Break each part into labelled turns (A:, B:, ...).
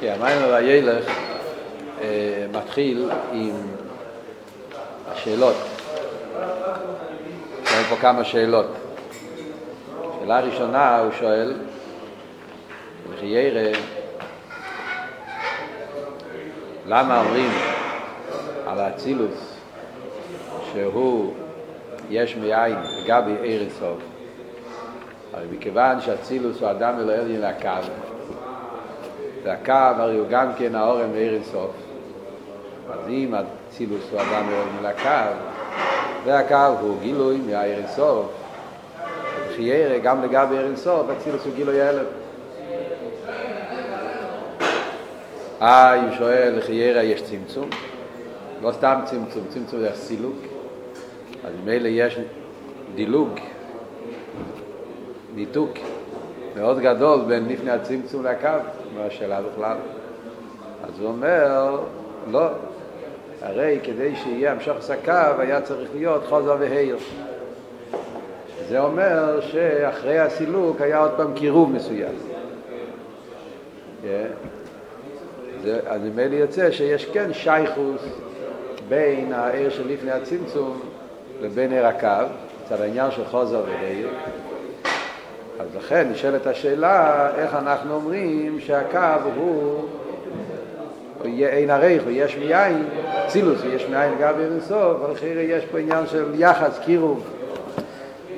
A: כי המים והילך מתחיל עם השאלות. יש פה כמה שאלות. שאלה ראשונה, הוא שואל, וכי ירא, למה אומרים על האצילוס שהוא יש מאין לגבי עיר אינסוף? הרי מכיוון שאצילוס הוא אדם עליין לקו, והקו הרי הוא גם כן האורם ועיר אינסוף, אז אם אצילוס הוא אדם ולא עליין לקו, והקו הוא גילוי מהעיר אינסוף, וכי ירא גם לגבי עיר אינסוף, אצילוס הוא גילוי הלם. אה, הוא שואל, לחיירה יש צמצום? לא סתם צמצום, צמצום זה הסילוק. אז ממילא יש דילוג, ניתוק מאוד גדול בין לפני הצמצום לקו, מה השאלה בכלל. אז הוא אומר, לא, הרי כדי שיהיה המשך הקו היה צריך להיות חוזר והיר. זה אומר שאחרי הסילוק היה עוד פעם קירוב מסוים. Yeah. זה, אז לי יוצא שיש כן שייכוס בין העיר של לפני הצמצום לבין עיר הקו, מצד העניין של חוזר ועיר. אז לכן נשאלת השאלה, איך אנחנו אומרים שהקו הוא, אין עריך, הוא יש מיין, צילוס, יש מיין גם אינסוף, אבל אחרי יש פה עניין של יחס, קירוב.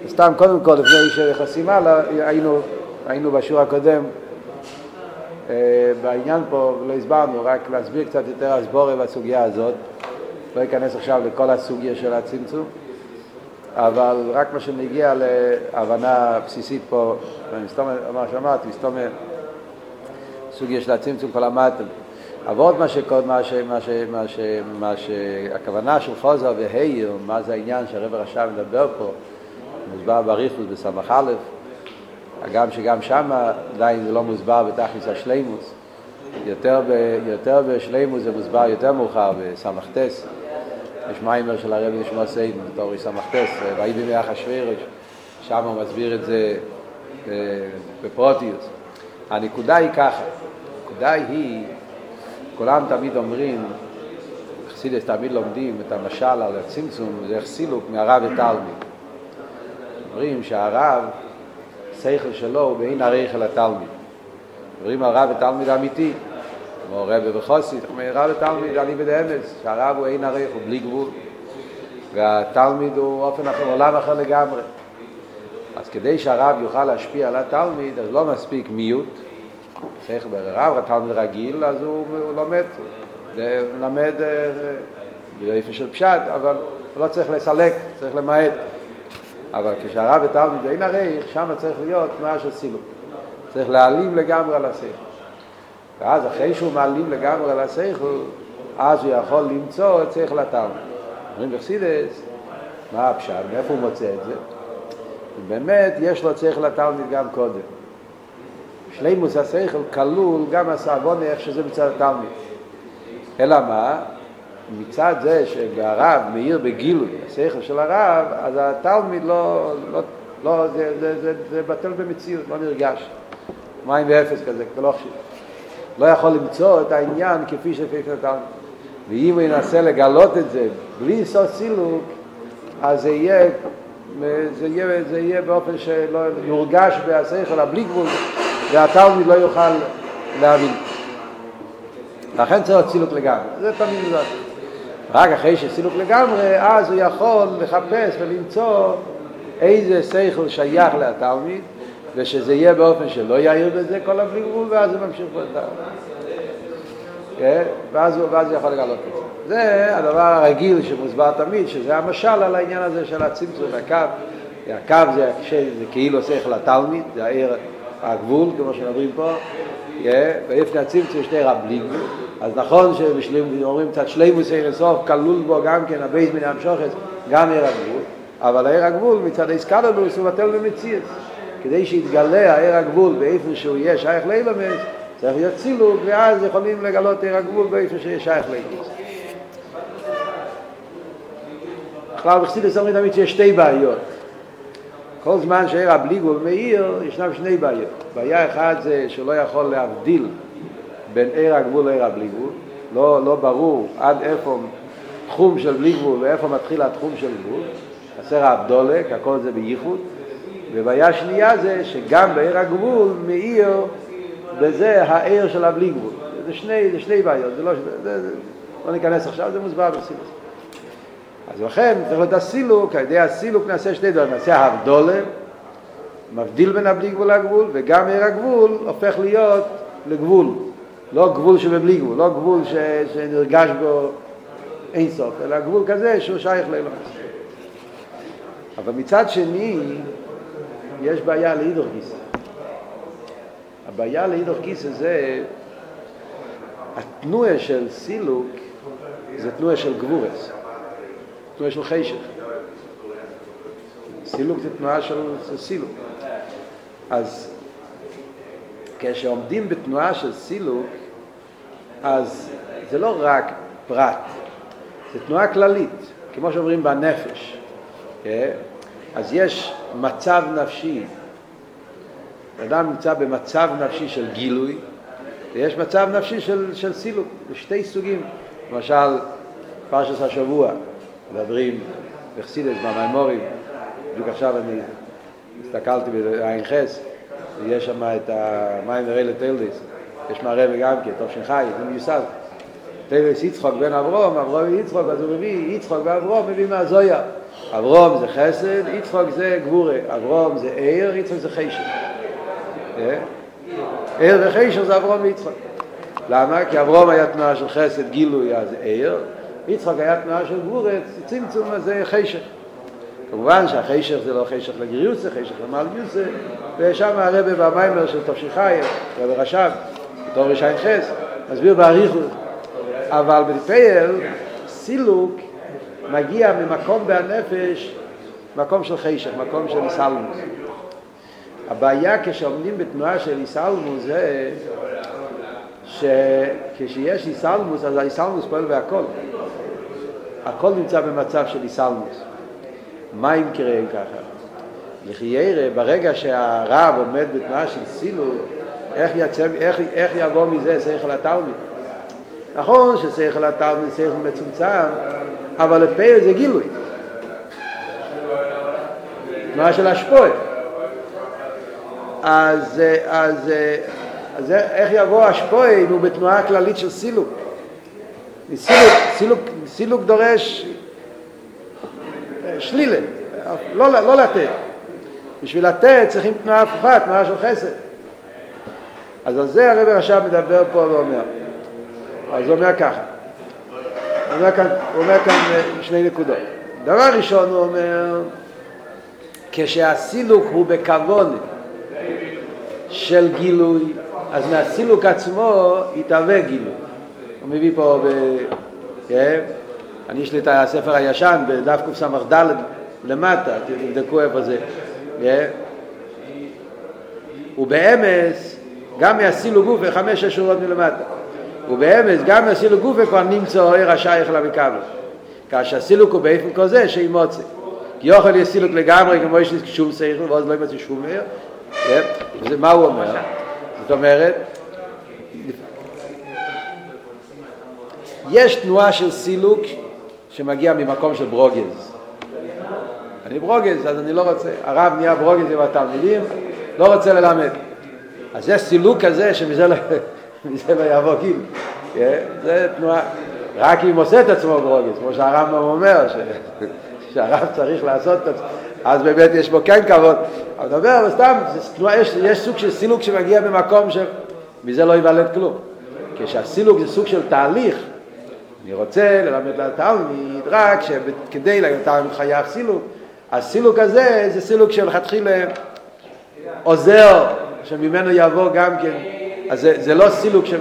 A: סתם קודם כל, לפני שנכנסים הלאה, היינו, היינו בשיעור הקודם בעניין פה לא הסברנו, רק להסביר קצת יותר הסבורה בסוגיה הזאת. לא אכנס עכשיו לכל הסוגיה של הצמצום, אבל רק מה שנגיע להבנה בסיסית פה, מה שאמרתי, מסתום סוגיה של הצמצום כבר למדתם. אבל עוד מה שקוד, מה, ש, מה, ש, מה, ש, מה שהכוונה של חוזר והעיר, מה זה העניין שהרב הרשע מדבר פה, מוסבר בריחוס בסמך א', הגם שגם שם עדיין זה לא מוסבר בתכלס השלימוס. יותר, ב, יותר בשלימוס זה מוסבר יותר מאוחר בסמכתס. יש מיימר של הרב נשמע סיידן בתור סמכתס, ויהי בימי אחשוורוש, שם הוא מסביר את זה בפרוטיוס. הנקודה היא ככה, הנקודה היא, כולם תמיד אומרים, חסידס תמיד לומדים את המשל על הצמצום, זה חסילוק מהרב ותלמיד. אומרים שהרב השכל שלו הוא בעין עריך אל התלמיד. אומרים הרב ותלמיד אמיתי, כמו רב וחוסי, אומר רב ותלמיד אני בדאמס, שהרב הוא עין עריך, הוא בלי גבול, והתלמיד הוא אופן אחר, עולם אחר לגמרי. אז כדי שהרב יוכל להשפיע על התלמיד, אז לא מספיק מיעוט, צריך ברב, התלמיד רגיל, אז הוא, הוא לומד, זה מלמד באיפה של פשט, אבל הוא לא צריך לסלק, צריך למעט. אבל כשהרב ותלמיד אין עריך, שם צריך להיות של סילוק. צריך להעלים לגמרי על השכל. ואז אחרי שהוא מעלים לגמרי על השכל, אז הוא יכול למצוא את שכל התלמיד. אומרים בחסידס, מה הפשט, מאיפה הוא מוצא את זה? באמת יש לו שכל התלמיד גם קודם. שלימוס השכל כלול גם הסעבון איך שזה מצד התלמיד. אלא מה? מצד זה שהרב מאיר בגילוי, השכל של הרב, אז התלמיד לא, לא, לא זה, זה, זה, זה בטל במציאות, לא נרגש. מים ואפס כזה, לא חשוב. לא יכול למצוא את העניין כפי שפי התלמיד. ואם הוא ינסה לגלות את זה בלי סוף סילוק, אז זה יהיה, זה יהיה, זה יהיה באופן שלא יורגש בהשכל הבלי גבול, והתלמיד לא יוכל להבין. לכן צריך סילוק לגמרי. זה תמיד זה. רק אחרי שסילוק לגמרי, אז הוא יכול לחפש ולמצוא איזה שכל שייך לתלמיד, ושזה יהיה באופן שלא יעיר בזה כל הבלי גבול, ואז הוא ממשיך בזה. כן? ואז הוא, יכול לגלות את זה. זה הדבר הרגיל שמוסבר תמיד, שזה המשל על העניין הזה של הצמצום הקו. הקו זה, זה כאילו שכל התלמיד, זה העיר הגבול, כמו שמדברים פה, ולפני הצמצום שני רב בלי גבול. אז נכון שאומרים קצת שלימוס עיר הסוף, כלול בו גם כן הבייס מן המשוחס, גם עיר הגבול, אבל העיר הגבול מצד האיסקללוס הוא בטל במציאות. כדי שיתגלה העיר הגבול באיפה שהוא יהיה שייך לאילומס, צריך להיות צילוק, ואז יכולים לגלות עיר הגבול באיפה שיהיה שייך לאילומס. בכלל בחסידס אומרים תמיד שיש שתי בעיות. כל זמן שעיר הבלי גבול מאיר, ישנם שני בעיות. בעיה אחת זה שלא יכול להבדיל בין עיר הגבול לעיר הבלי גבול, לא, לא ברור עד איפה תחום של בלי גבול ואיפה מתחיל התחום של גבול, חסר האבדולק, הכל זה בייחוד, ובעיה שנייה זה שגם בעיר הגבול מאיר בזה העיר של הבלי גבול. זה שני, זה שני בעיות, זה לא, זה, זה, לא ניכנס עכשיו, זה מוסבר בסילוס. אז לכן צריך להיות הסילוק, על ידי הסילוק נעשה שני דברים, נעשה הבדולה, מבדיל בין הבלי גבול לגבול, וגם עיר הגבול הופך להיות לגבול. לא גבול שבבלי גבול, לא גבול ש, שנרגש בו אין סוף, אלא גבול כזה שהוא שייך לאלוהים. אבל מצד שני, יש בעיה להידור גיסא. הבעיה להידור גיסא זה התנועה של סילוק זה תנועה של גבורס, תנועה של חשך. סילוק זה תנועה של סילוק. אז כשעומדים בתנועה של סילוק, אז זה לא רק פרט, זה תנועה כללית, כמו שאומרים בנפש. כן? אז יש מצב נפשי, אדם נמצא במצב נפשי של גילוי, ויש מצב נפשי של, של סילוק, זה שתי סוגים. למשל, פרשת השבוע, מדברים בחסידס, במימורים, בדיוק עכשיו אני הסתכלתי בעין חס, ויש שם את המים הרי לטיילדיס, יש מערב גם כן, טוב שנחי, זה מיוסד. טיילדיס יצחוק בן אברום, אברום יצחוק, אז הוא מביא, יצחוק ואברום מביא מהזויה. אברום זה חסד, יצחוק זה גבורה, אברום זה עיר, יצחוק זה חשב. עיר וחשב זה אברום ויצחוק. למה? כי אברום היה תנועה של חסד, גילוי, אז עיר, יצחוק היה תנועה של גבורה, צמצום, זה חשך. כמובן שהחשך זה לא חשך לגריוס, זה חשך למלגיוס, ושם הרבי במיימר של תופשיחי, רבי רשב, בתור רשעים חס, מסביר באריכות. אבל בפייל, סילוק מגיע ממקום בהנפש, מקום של חשך, מקום של איסלמוס. הבעיה כשעומדים בתנועה של איסלמוס זה שכשיש איסלמוס, אז האיסלמוס פועל בהכל. הכל נמצא במצב של איסלמוס. מה אם קרה ככה? לחיירה, ברגע שהרב עומד בתנועה של סילוק, איך, יצא, איך, איך יבוא מזה שכל התלמיד? נכון ששכל התלמיד שכל מצומצם, אבל לפעיל זה גילוי. תנועה של השפועה. אז, אז, אז איך יבוא השפועה אם הוא בתנועה כללית של סילוק? סילוק, סילוק, סילוק דורש שלילה, לא, לא לתת. בשביל לתת צריכים תנועה הפוכה, תנועה של חסד. אז על זה הרב רש"ב מדבר פה ואומר. אז הוא אומר ככה. הוא אומר כאן, הוא אומר כאן שני נקודות. דבר ראשון הוא אומר, כשהסילוק הוא בכוון של גילוי, אז מהסילוק עצמו יתהווה גילוי. הוא מביא פה, ב... כן? אני יש לי את הספר הישן בדף קס"ד למטה, תבדקו איפה זה. כן? ובאמס, גם מהסילו גופה, חמש שש שורות מלמטה. ובאמס, גם מהסילו גופה כבר נמצא אוהר השייך למקבל. כאשר הסילוק הוא באיפן כזה שימוצא. כי יוכל יש סילוק לגמרי, כמו יש שום שכל, ואז לא ימצא שום ער. וזה מה הוא אומר? זאת אומרת, יש תנועה של סילוק שמגיע ממקום של ברוגז. אני ברוגז, אז אני לא רוצה, הרב נהיה ברוגז עם התלמידים, לא רוצה ללמד. אז יש סילוק כזה שמזה לא, לא יבוא גיל. כן? זה תנועה, רק אם עושה את עצמו ברוגז, כמו שהרמב"ם אומר, ש... שהרב צריך לעשות את עצמו, אז באמת יש בו כן כבוד. אבל דבר, סתם, יש, סוג של סילוק שמגיע במקום שמזה לא ייוולד כלום. כשהסילוק זה סוג של תהליך, אני רוצה ללמד לתלמיד רק שכדי לתלמיד חייב סילוק, הסילוק הזה זה סילוק שלכתחילה עוזר שממנו יבוא גם כן, אז זה, זה לא סילוק שמ,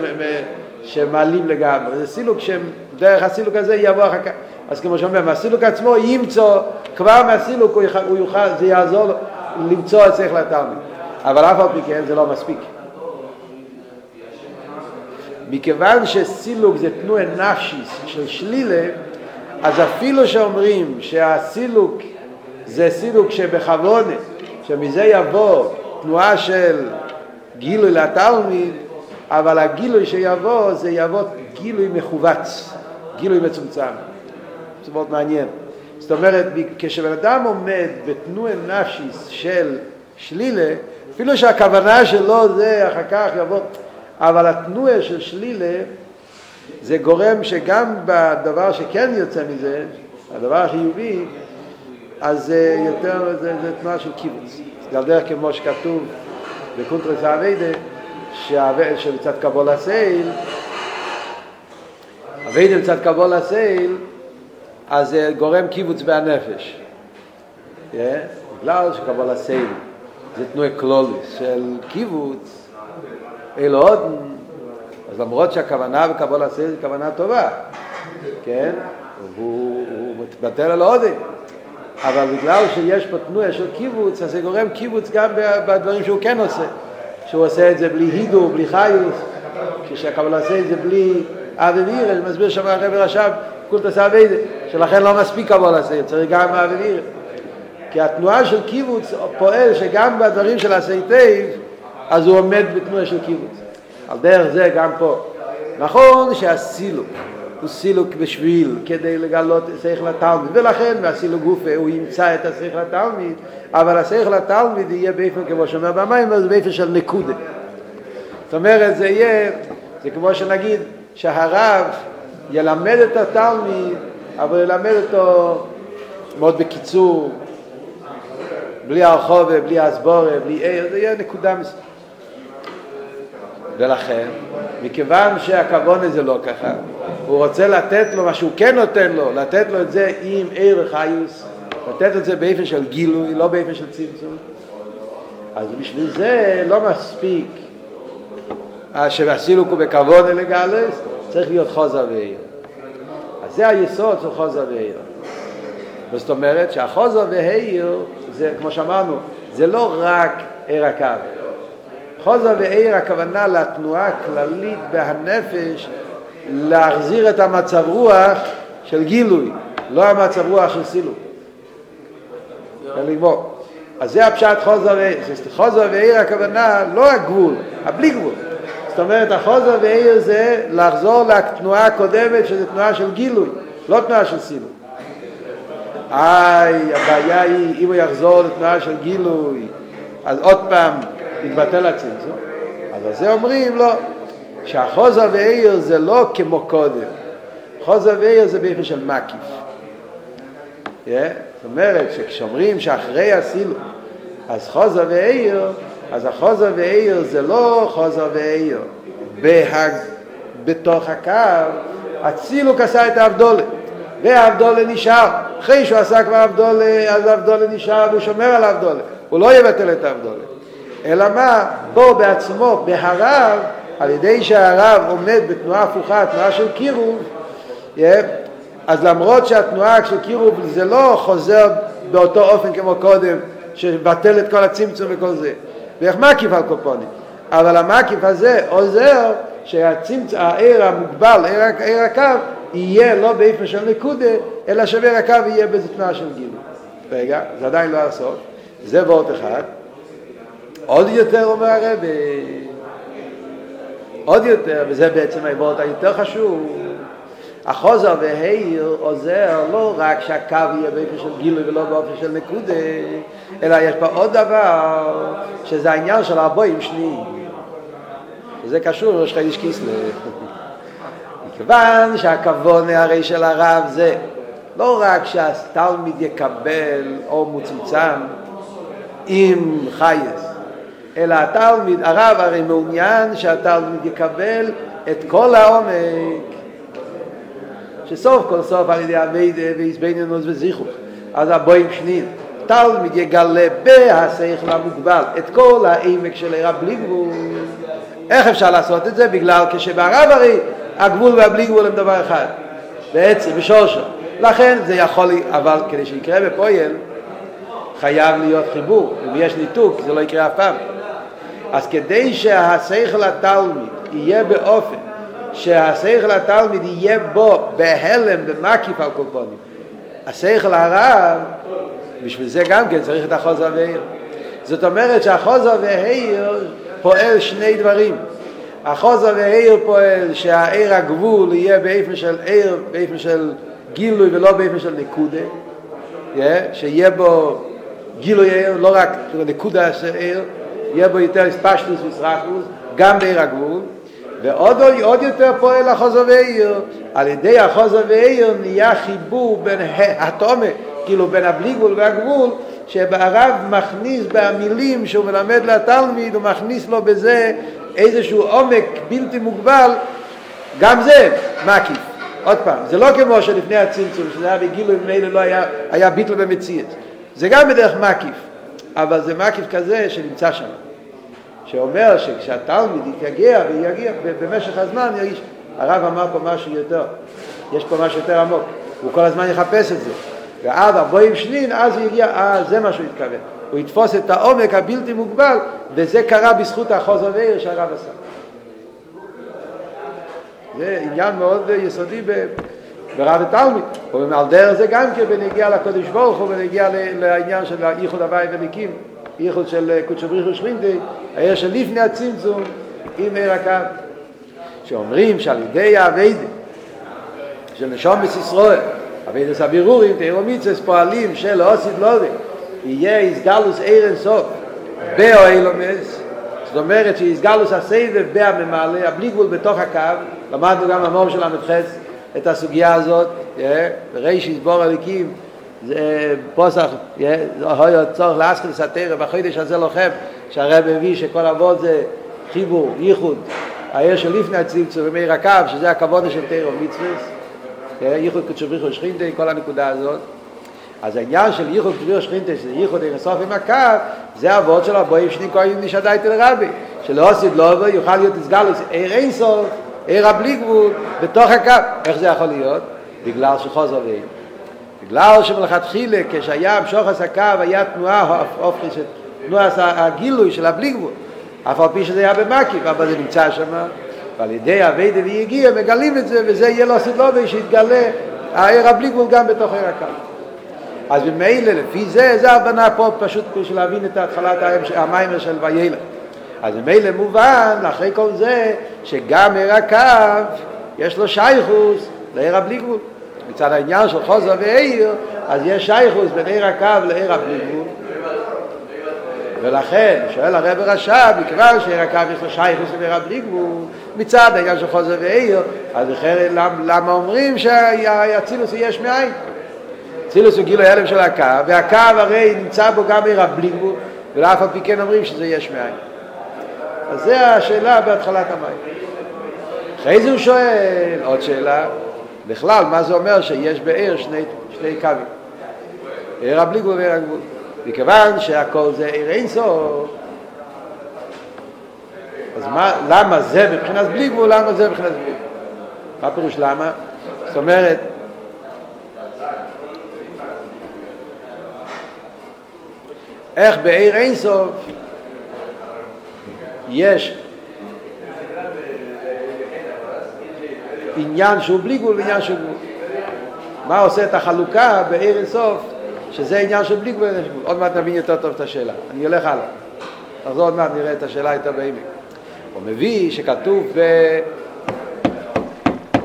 A: שמעלים לגמרי, זה סילוק שדרך הסילוק הזה יבוא אחר כך, אז כמו שאומר, מהסילוק עצמו ימצוא, כבר מהסילוק הוא הוא יוכל זה יעזור לו למצוא את צריך לתלמיד, אבל אף על פי כן זה לא מספיק. מכיוון שסילוק זה תנועה נפשיס של שלילה, אז אפילו שאומרים שהסילוק זה סילוק שבכוונה, שמזה יבוא תנועה של גילוי לתלמיד, אבל הגילוי שיבוא זה יבוא גילוי מכווץ, גילוי מצומצם. זה מאוד מעניין. זאת אומרת, כשבן אדם עומד בתנועה נפשיס של שלילה, אפילו שהכוונה שלו זה אחר כך יבוא, אבל התנועה של שלילה זה גורם שגם בדבר שכן יוצא מזה, הדבר החיובי, אז זה יותר, זה, זה תנועה של קיבוץ. זה על דרך כמו שכתוב בקונטרס האביידה, שבצד קבול הסייל, אביידה בצד קבול הסייל, אז זה גורם קיבוץ בהנפש. בגלל שקבול הסייל זה תנועה כלוליס של קיבוץ, אלו עוד, אז למרות שהכוונה בקבול הסייל זה כוונה טובה, כן? והוא, מתבטל על עודם. אבל בגלל שיש פה תנועה של קיבוץ, אז זה גורם קיבוץ גם בדברים שהוא כן עושה. שהוא עושה את זה בלי הידו, בלי חיוס, כשהקבלה עושה את זה בלי אבי וירא, זה מסביר שם הרב רש"ב, קולטס אביידה, שלכן לא מספיק קבלה עושה, צריך גם אבי. כי התנועה של קיבוץ פועל שגם בדברים של הסייטייב, אז הוא עומד בתנועה של קיבוץ. על דרך זה גם פה. נכון שהסילוק, הוא סילוק בשביל כדי לגלות שכל התלמיד ולכן מהסילוק גופה הוא ימצא את השכל התלמיד אבל השכל התלמיד יהיה באופן כמו שאומר במים זה באופן של נקודה. זאת אומרת זה יהיה זה כמו שנגיד שהרב ילמד את התלמיד אבל ילמד אותו מאוד בקיצור בלי הרחובה, בלי הסבורה, בלי עיר, זה יהיה נקודה מסוימת ולכן, מכיוון שהכוון הזה לא ככה, הוא רוצה לתת לו מה שהוא כן נותן לו, לתת לו את זה עם עיר חיוס, לתת את זה באופן של גילוי, לא באופן של צמצום. אז בשביל זה לא מספיק שבסילוק הוא בכבוד לגלס, צריך להיות חוזר ועיר. אז זה היסוד של חוזר ועיר. זאת אומרת שהחוזר והעיר, זה כמו שאמרנו, זה לא רק עיר הקו. חוזר ועיר הכוונה לתנועה הכללית בהנפש להחזיר את המצב רוח של גילוי, לא המצב רוח של סילוק. ולגמור. אז זה הפשט חוזר ועיר. חוזר ועיר הכוונה לא הגבול, הבלי גבול. זאת אומרת, החוזר ועיר זה לחזור לתנועה הקודמת, שזה תנועה של גילוי, לא תנועה של סילוק. איי, הבעיה היא, אם הוא יחזור לתנועה של גילוי, אז עוד פעם יתבטל הצמצום. אז על זה אומרים, לא, שהחוזר ועיר זה לא כמו קודם. חוזר ועיר זה באופן של מקיף. Yeah? זאת אומרת שכשאומרים שאחרי הסילוק, אז חוזר ועיר, אז החוזר ועיר זה לא חוזר ועיר. בהג... בתוך הקו, הצילוק עשה את האבדולה. והאבדולה נשאר. אחרי שהוא עשה כבר אבדולה, אז האבדולה נשאר והוא שומר על האבדולה. הוא לא יבטל את האבדולה. אלא מה? בו בעצמו, בהרב, על ידי שהרב עומד בתנועה הפוכה, תנועה של קירוב, אז למרות שהתנועה של קירוב זה לא חוזר באותו אופן כמו קודם, שבטל את כל הצמצום וכל זה, ואיך מקיף על קופונים, אבל המקיף הזה עוזר שהעיר המוגבל, עיר, הקו, יהיה לא באופן של נקודה, אלא שעיר הקו יהיה באיזה תנועה של גילו. רגע, זה עדיין לא הסוף, זה וורט אחד. עוד יותר אומר הרב, עוד יותר, וזה בעצם העבוד היותר חשוב, החוזר והעיר עוזר לא רק שהקו יהיה באופן של גילוי ולא באופן של נקודה, אלא יש פה עוד דבר, שזה העניין של הרבויים שניים. וזה קשור לראש חיידיש קיסלה. מכיוון שהכבוד הרי של הרב זה לא רק שהתלמיד יקבל או מצומצם עם חייס, אלא התלמיד, הרב הרי מעוניין שהתלמיד יקבל את כל העומק. שסוף כל סוף על ידי המידע והזבנינוס וזיכוך אז הבוים שנין תלמיד יגלה בהשכל המוגבל את כל העמק של הרב בלי גבול. איך אפשר לעשות את זה? בגלל כשברב הרי הגבול והבלי גבול הם דבר אחד. בעצם, בשורשו לכן זה יכול, אבל כדי שיקרה בפועל חייב להיות חיבור. אם יש ניתוק זה לא יקרה אף פעם אז כדי שהשכל התלמיד יהיה באופן שהשכל התלמיד יהיה בו בהלם במקיף על קופונים השכל הרב בשביל זה גם כן צריך את החוזר והעיר. זאת אומרת שהחוזר והעיר פועל שני דברים. החוזר והעיר פועל שהעיר הגבול יהיה באיפה של עיר, באיפה של גילוי ולא באיפה של נקודה, שיהיה בו גילוי עיר, לא רק נקודה של עיר, יהיה בו יותר ספשטוס וסרחוס, גם בעיר הגבול, ועוד עוד יותר פועל החוזר והעיר, על ידי החוזר והעיר נהיה חיבור בין התומה, כאילו בין הבלי גבול והגבול, שהרב מכניס במילים שהוא מלמד לתלמיד, הוא מכניס לו בזה איזשהו עומק בלתי מוגבל, גם זה מקיף. עוד פעם, זה לא כמו שלפני הצמצום, שזה היה בגילוי ממילא לא היה, היה ביטל במציאות. זה גם בדרך מקיף, אבל זה מקיף כזה שנמצא שם. שאומר שכשהתלמיד יתייגע ויגיע במשך הזמן ירגיש, הרב אמר פה משהו יותר, יש פה משהו יותר עמוק, הוא כל הזמן יחפש את זה. ועד ארבעים שנין, אז הוא יגיע, אה, זה מה שהוא התכוון. הוא יתפוס את העומק הבלתי מוגבל, וזה קרה בזכות החוזר ואיר שהרב עשה. זה עניין מאוד יסודי ברב ותלמיד. ועל דרך זה גם כן בנגיע לקודש ברוך הוא, בנגיע לעניין של ייחוד הוואי וליקים, ייחוד של קודשו בריך ושכינתי, היה שלפני הצמצום עם עיר הקו. שאומרים שעל ידי האביידה של נשום בסיסרואל, אביידס הבירורים, תאירו מיצס פועלים של אוסיד לובי, יהיה איסגלוס עיר אינסוף, באוהלומס, זאת אומרת שאיסגלוס הסבב בהממלא, הבלי גבול בתוך הקו, למדנו גם המור של המתחס את הסוגיה הזאת, וראי שיסבור הליקים, זה פוסח, היה צורך להסכם סתר, בחודש הזה לוחם, שהרב הביא שכל אבות זה חיבור, ייחוד, העיר של לפני הצמצום ומאיר הקו, שזה הכבוד של תירו מצווס, ייחוד קדשו בריחו שכינתי, כל הנקודה הזאת. אז העניין של ייחוד קדשו בריחו שכינתי, שזה ייחוד אין הסוף עם הקו, זה אבות של הבואים שני כהנים נשדאי תל רבי, שלא עשית לא יוכל להיות הסגלוס, עיר אין סוף, עיר הבלי גבול, בתוך הקו. איך זה יכול להיות? בגלל שחוזר ואין. בגלל שמלכתחילה כשהיה המשוך הקו היה תנועה הופכת, תנועה הגילוי של הבלי גבול. אף על פי שזה היה במקיף, אבל זה נמצא שם, ועל ידי אביידה ויגיע מגלים את זה, וזה יהיה לו סדלובי שיתגלה העיר הבלי גבול גם בתוך עיר הקו. אז ממילא לפי זה, זה הבנה פה פשוט בשביל להבין את התחלת המיימר של וילד. אז ממילא מובן, אחרי כל זה, שגם עיר הקו, יש לו שייכוס לעיר הבלי גבול. מצד העניין של חוזר ועיר, אז יש שייכוס בין עיר הקו לעיר הבלי גבול. ולכן, שואל הרב רש"ב, מכיוון שעיר הקו יש לו שייכוס לעיר הבלי גבול, מצד העניין של חוזר ועיר, אז אחרת למה אומרים שהצילוס יש מאין? צילוס הוא גילוי הלם של הקו, והקו הרי נמצא בו גם עיר הבלי גבול, ולאף על פי כן אומרים שזה יש מאין. אז זו השאלה בהתחלת המים. אחרי זה הוא שואל עוד שאלה, בכלל, מה זה אומר שיש בעיר שני, שני קווים? עיר הבלי גבול ועיר הגבול. מכיוון שהכל זה עיר אינסוף, אז מה, למה זה מבחינת בלי גבול, למה זה מבחינת בלי גבול? מה פירוש למה? זאת אומרת, איך בעיר אינסוף יש עניין שהוא בלי גבול ועניין שהוא גבול. מה עושה את החלוקה בעיר אינסוף, שזה עניין של בלי גבול ועניין של גבול. עוד מעט נבין יותר טוב את השאלה. אני הולך הלאה. נחזור עוד מעט, נראה את השאלה יותר בעמק. הוא מביא שכתוב ב...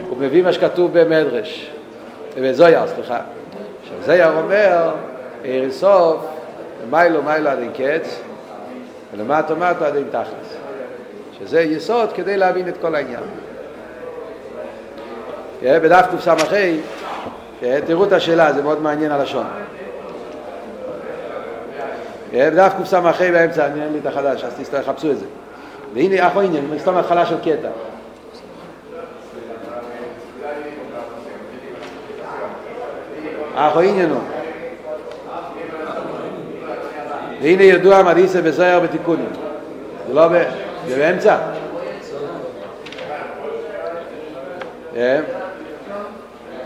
A: הוא מביא מה שכתוב במדרש, בזויר, סליחה. עכשיו זויר אומר, עיר אינסוף, מיילו מיילו עד אין קץ, ולמטו מטו עד אין תכלס. שזה יסוד כדי להבין את כל העניין. בדף קס"ה, תראו את השאלה, זה מאוד מעניין הלשון. בדף קס"ה באמצע, אני אין לי את החדש, אז תחפשו את זה. והנה, אחו עניין, מסתום התחלה של קטע. אחו עניין הוא. והנה ידוע מדיסה בזויר בתיקונים. זה לא ב... זה באמצע.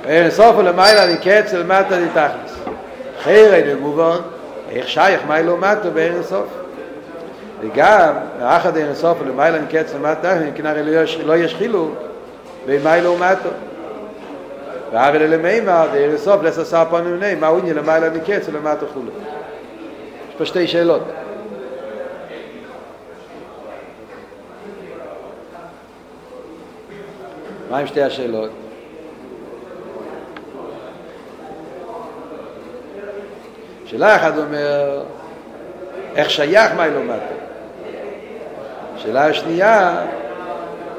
A: ובסוף ולמעלה מקץ ולמטה לתכלס. חיירי נגובון, איך שייך מי לומטו בערן סוף? וגם, אחד ערן סוף ולמעלה מקץ ולמטה, כנראה לא יש, לא יש חילוק במי לומטו. ואבל אלה מימר, זה ערן סוף, לסעסע פעמים מה הוא נהיה למעלה מקץ ולמטה חולה? יש פה שתי שאלות. מה עם שתי השאלות? שאלה אחת אומר, איך שייך מיילו מטו? שאלה השנייה,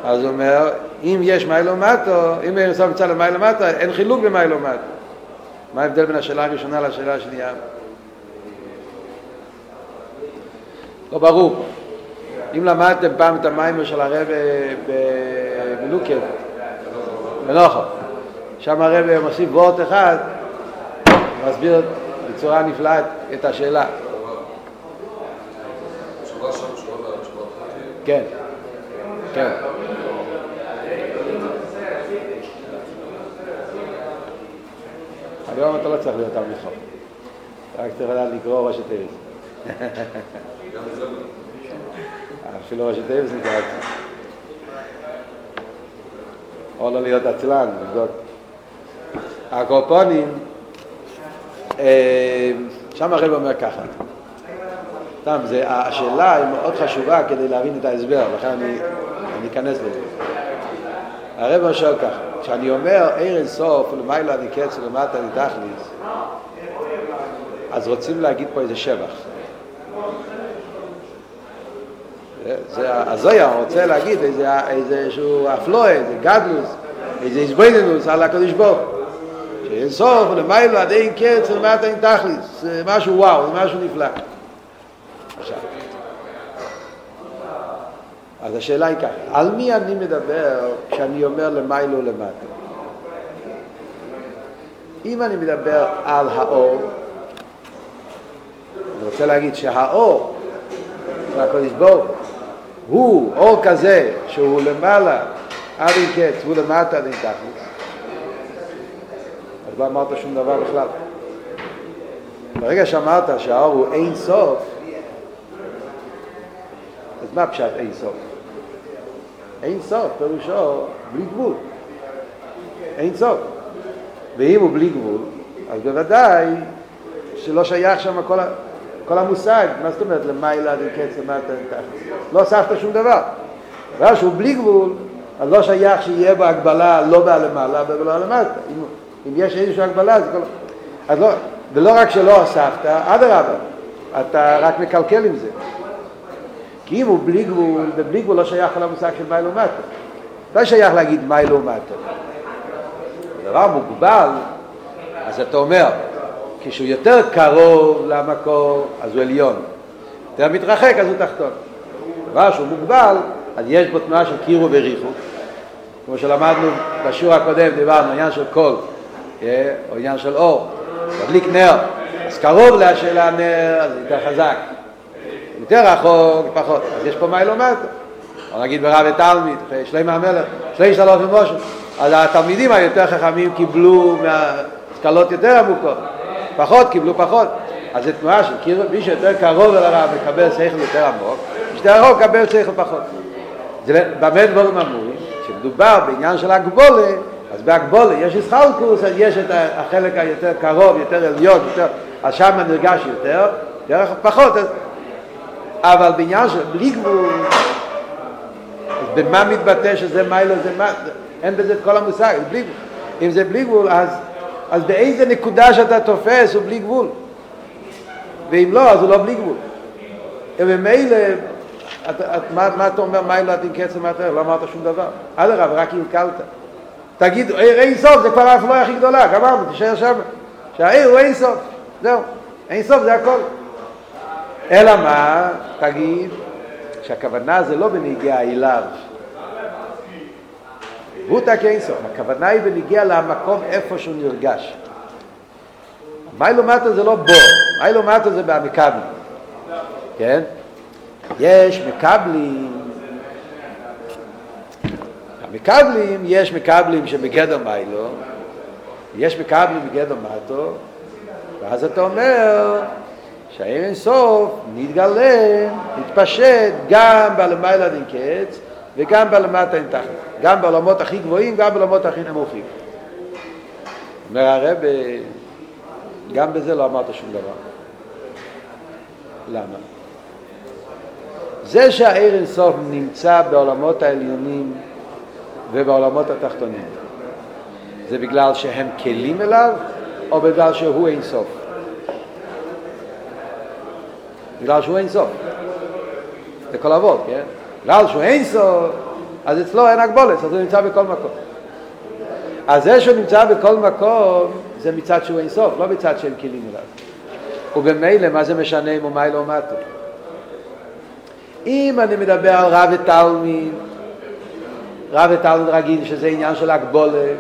A: אז הוא אומר, אם יש מיילו מטו, אם אין סוף מצד למיילו מטו, אין חילוק במיילו מטו. מה ההבדל בין השאלה הראשונה לשאלה השנייה? לא ברור. אם למדתם פעם את המים של הרב בלוקד, בנוחו, שם הרב מוסיף וורט אחד, מסביר בצורה נפלאה את השאלה. כן, כן. היום אתה לא צריך להיות תלמיד חכם. רק צריך לדעת לקרוא ראשי תיבס. אפילו ראשי תיבס נקרא את זה. או לא להיות עצלן, לבדוק. הקורפונים, שם הרב אומר ככה. סתם, השאלה היא מאוד חשובה כדי להבין את ההסבר, לכן אני, אני אכנס לזה. הרב שואל ככה, כשאני אומר עיר אין סוף ולמעלה אני קץ ולמטה אני תכליס, אז רוצים להגיד פה איזה שבח. זה הזויה, רוצה להגיד איזה, איזה שהוא אפלואה, איזה גדלוס, איזה איזבויננוס על הקדוש ברוך שאין סוף ולמעלה עד אין קץ ולמטה אין תכליס, זה משהו וואו, זה משהו נפלא. עכשיו, אז השאלה היא ככה, על מי אני מדבר כשאני אומר למיילו למטה? אם אני מדבר על האור, אני רוצה להגיד שהאור של הקודש ברוך הוא אור כזה שהוא למעלה עד אין קץ, הוא למטה עד אין תכלס. אז לא אמרת שום דבר בכלל. ברגע שאמרת שהאור הוא אין סוף, אז מה פשט אין סוף? אין סוף, פירושו בלי גבול. אין סוף. ואם הוא בלי גבול, אז בוודאי שלא שייך שם כל, ה, כל המושג, מה זאת אומרת למעלה, לקץ, למטה, לא הוספת שום דבר. דבר שהוא בלי גבול, אז לא שייך שיהיה בו הגבלה לא בהלמעלה ולא למטה. אם, אם יש איזושהי הגבלה, זה כל... אז לא, ולא רק שלא הוספת, אדרבה, אתה רק מקלקל עם זה. כי אם הוא בלי גבול, ובלי גבול לא שייך למושג של מיילו מטו. לא שייך להגיד מיילו מטו. דבר מוגבל, אז אתה אומר, כשהוא יותר קרוב למקור, אז הוא עליון. יותר מתרחק, אז הוא תחתון. דבר שהוא מוגבל, אז יש בו תנועה של קירו וריחו. כמו שלמדנו בשיעור הקודם, דיברנו, עניין של קול, או עניין של אור. מדליק נר, אז קרוב להשאלה נר, אז יותר חזק. יותר רחוק, פחות. אז יש פה מיילו מטו. או נגיד ברב ותלמיד, שלמה המלך, שלי שלוש ומשה. אז התלמידים היותר חכמים קיבלו מהשכלות יותר עמוקות, פחות קיבלו פחות. אז זו תנועה של כאילו מי שיותר קרוב אל הרב מקבל שכל יותר עמוק, מי שיותר רחוק מקבל שכל פחות. זה במה דבורים אמורים? כשמדובר בעניין של הגבולה, אז בהגבולה יש איסחלקוס, אז יש את החלק היותר קרוב, יותר עליון, יותר, אז שם נרגש יותר, יותר פחות. אבל בעניין של בלי גבול, אז במה מתבטא שזה מיילו, זה מה, אין בזה את כל המושג, בלי, אם זה בלי גבול, אז, אז באיזה נקודה שאתה תופס הוא בלי גבול. ואם לא, אז הוא לא בלי גבול. וממילא, מה, מה אתה אומר, מיילו, את עם קצר, מה אתה לא אמרת שום דבר. אדרבה, רק קלקלת. תגיד, אין סוף, זה כבר האפלואה הכי גדולה, גמרנו, תישאר שם. שהעיר הוא אין סוף, זהו, אין סוף, זה הכל. אלא מה, תגיד, שהכוונה זה לא בנגיעה אליו. הוא תק אינסוף, הכוונה היא בנגיעה למקום איפה שהוא נרגש. מיילו מטה זה לא בו, מיילו מטה זה במקבלים. כן? יש מקבלים, המקבלים, יש מקבלים שבגדר מיילו, יש מקבלים בגדר מטו, ואז אתה אומר, שהעיר אינסוף נתגלה, נתפשט גם בלמעלה דין קץ וגם בלמטה אין תחת, גם בעולמות הכי גבוהים, גם בעולמות הכי נמוכים. אומר הרב, גם בזה לא אמרת שום דבר. למה? זה שהעיר אינסוף נמצא בעולמות העליונים ובעולמות התחתונים. זה בגלל שהם כלים אליו, או בגלל שהוא אין סוף? בגלל שהוא אין סוף. זה כל אבות, כן? בגלל שהוא אין סוף, אז אצלו אין הגבולת, אז הוא נמצא בכל מקום. אז זה שהוא נמצא בכל מקום, זה מצד שהוא אין סוף, לא מצד שהם כלים אליו. ובמילא, מה זה משנה אם הוא מיילה או מטה? אם אני מדבר על רב ותלמיד, רב ותלמיד רגיל, שזה עניין של הגבולת,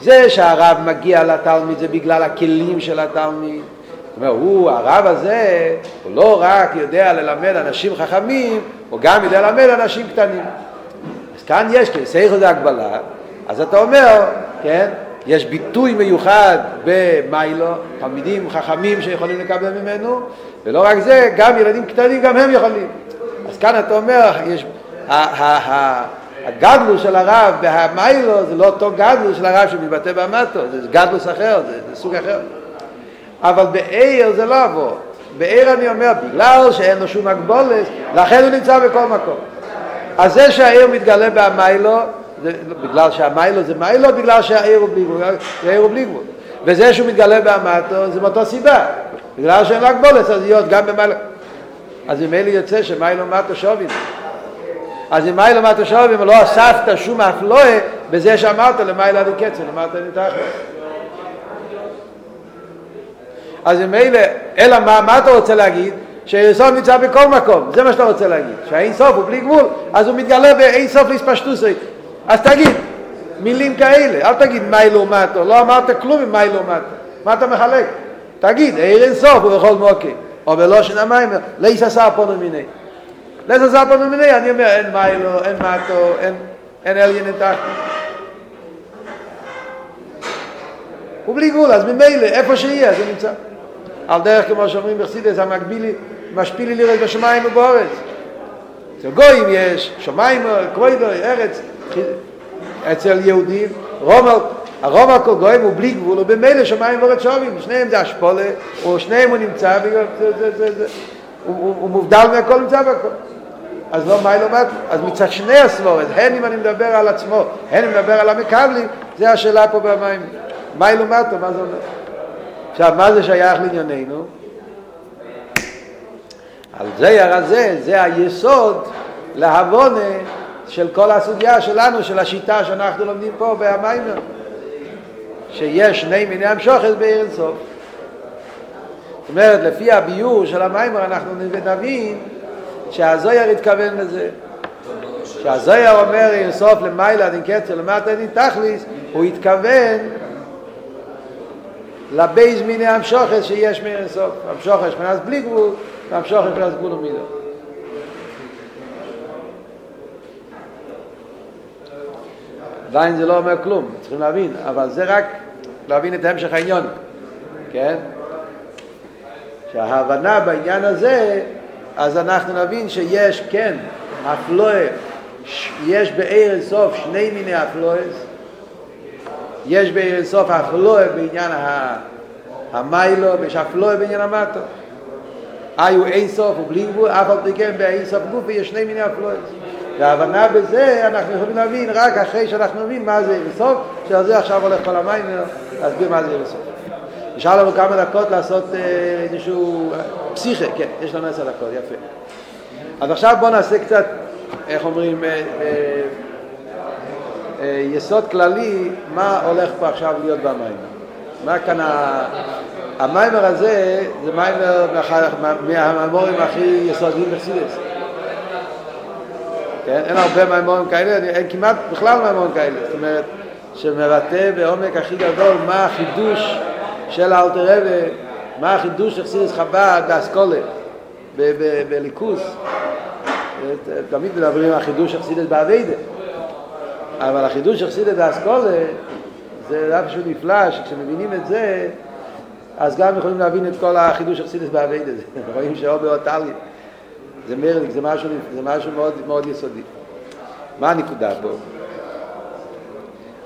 A: זה שהרב מגיע לתלמיד זה בגלל הכלים של התלמיד. זאת אומרת, הוא, הרב הזה, הוא לא רק יודע ללמד אנשים חכמים, הוא גם יודע ללמד אנשים קטנים. אז כאן יש, כי סייכו זה הגבלה, אז אתה אומר, כן, יש ביטוי מיוחד במיילו, תלמידים חכמים שיכולים לקבל ממנו, ולא רק זה, גם ילדים קטנים, גם הם יכולים. אז כאן אתה אומר, יש, הגדלוס של הרב והמיילו זה לא אותו גדלוס של הרב שמתבטא במטו, זה גדלוס אחר, זה, זה סוג אחר. אבל בעיר זה לא עבור. בעיר אני אומר, בגלל שאין לו שום הגבולת, לכן הוא נמצא בכל מקום. אז זה שהעיר מתגלה במיילו, זה, בגלל שהמיילו זה מיילו, בגלל שהעיר הוא בלי גבול, העיר הוא בלי גבול. וזה שהוא מתגלה במטו, זה מאותו סיבה. בגלל שאין לו הגבולת, אז להיות גם במיילו. אז ממילא יוצא שמיילו מטו שווי. אז אם מיילו מטו שווי, לא אספת שום אפלואה בזה שאמרת למיילו עד קצר, אמרת אני תחת. אז ממילא, אלא מה, מה אתה רוצה להגיד? שאינסוף נמצא בכל מקום, זה מה שאתה רוצה להגיד. שהאינסוף הוא בלי גבול, אז הוא מתגלה באינסוף להספשטוסי. אז תגיד, מילים כאלה, אל תגיד מיילו מטו, לא אמרת כלום עם מיילו מטו. מה אתה מחלק? תגיד, איר אינסוף הוא בכל מוקי. או בלושן המים, ליס עשה פונו מיני. ליס עשה פונו מיני, אני אומר, אין מיילו, אין מטו, אין, אין אליין אין תחת. הוא בלי גבול, אז ממילא, איפה שיהיה, זה נמצא. על דרך כמו שאומרים בחסידס, המקבילי, משפיל לי לראות בשמיים ובארץ. אצל גויים יש שמיים, קרוידו, ארץ, אצל יהודים, רומל, הרומל כל גויים הוא בלי גבול, הוא במילא שמיים ובארץ שווים, שניהם זה אשפולה, או שניהם הוא נמצא, הוא, מובדל מהכל, נמצא בכל. אז לא מי לא מת, אז מצד שני הסבורת, הן אם אני מדבר על עצמו, הן אם מדבר על המקבלים, זה השאלה פה במים. מי לא מת, מה זה אומר? עכשיו, מה זה שייך לענייננו? על זה הזה, זה היסוד להבונה של כל הסוגיה שלנו, של השיטה שאנחנו לומדים פה במיימר. שיש שני מיני המשוכת בעיר אינסוף. זאת אומרת, לפי הביור של המיימר אנחנו נבין שהזויר התכוון לזה. שהזויר אומר אינסוף למיילה דין קצר למטה דין תכליס, הוא התכוון לבייז מיני המשוכת שיש מאיר אינסוף. המשוכת שמנס בלי גבול, והמשוכת שמנס גבול ומידו. עדיין זה לא אומר כלום, צריכים להבין, אבל זה רק להבין את המשך העניון, כן? שההבנה בעניין הזה, אז אנחנו נבין שיש, כן, אפלואה, יש בעיר סוף שני מיני אפלואס, יש בעיר סוף אפלואה בעניין המיילו, ויש אפלואה בעניין המטו. היו אין סוף ובלי גבול, אף על פי כן באין סוף גוף יש שני מיני אפלואה. וההבנה בזה אנחנו יכולים להבין רק אחרי שאנחנו מבין מה זה אירסוף, שעל זה עכשיו הולך כל המים להסביר מה זה אירסוף. נשאר לנו כמה דקות לעשות איזשהו פסיכה, כן, יש לנו עשר דקות, יפה. אז עכשיו בואו נעשה קצת, איך אומרים, יסוד כללי, מה הולך פה עכשיו להיות במים. מה כאן, המיימר הזה זה מיימר מהמיימורים הכי יסודיים בחסידס. כן? אין הרבה מימורים כאלה, אין כמעט בכלל מימורים כאלה, זאת אומרת, שמבטא בעומק הכי גדול מה החידוש של האלתר רבי, מה החידוש של חסידס חב"ד באסכולה, בליכוס. תמיד מדברים על החידוש של חסידס באביידה, אבל החידוש של חסידס באסכולה זה דבר שהוא נפלא, שכשמבינים את זה, אז גם יכולים להבין את כל החידוש של חסידס באביידה, רואים שאו באותליה. זה מרליק, זה משהו, זה משהו מאוד, מאוד יסודי. מה הנקודה פה?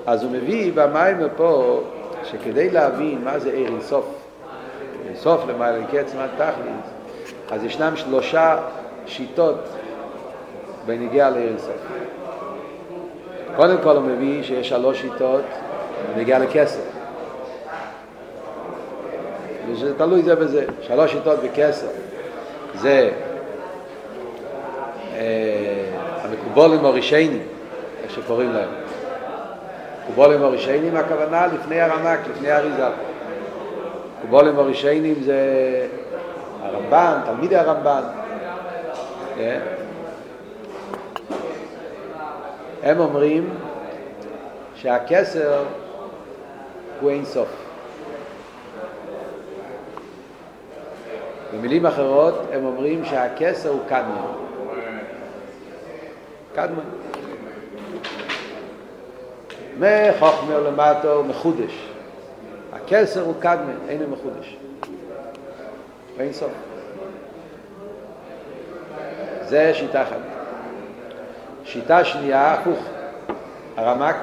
A: אז הוא מביא במים פה, שכדי להבין מה זה עיר אינסוף, אינסוף למעלה קץ מה תכלית, אז ישנם שלושה שיטות בנגיע לעיר אינסוף. קודם כל הוא מביא שיש שלוש שיטות ונגיע לכסף. וזה תלוי זה בזה. שלוש שיטות בכסף. זה אה, המקובולים הראשיינים, איך שקוראים להם. מקובולים הראשיינים הכוונה לפני הרמק, לפני האריזה. מקובולים הראשיינים זה הרמב"ן, תלמידי הרמב"ן. כן? הם אומרים שהכסר הוא אין סוף. במילים אחרות הם אומרים שהכסר הוא קדמן. קדמן. מחוכמה למטו מחודש. הכסר הוא קדמן, אין הוא מחודש. אין סוף. זה שיטה אחת. שיטה שנייה, הפוך. הרמק,